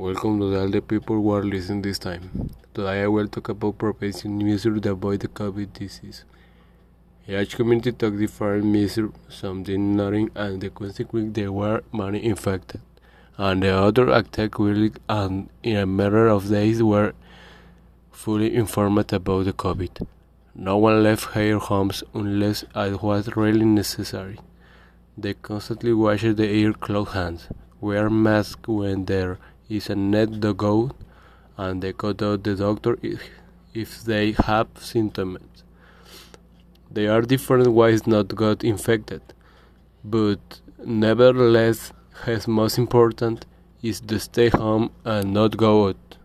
Welcome to all the people who are listening this time. Today I will talk about prevention measures to avoid the COVID disease. Each community took different measures, some did nothing, and the consequence there were many infected, and the other acted quickly and in a matter of days were fully informed about the COVID. No one left their homes unless it was really necessary. They constantly washed their clothed hands, wear masks when there is a net the go, and they go to the doctor if, if they have symptoms. There are different ways not got infected, but nevertheless, as most important is to stay home and not go out.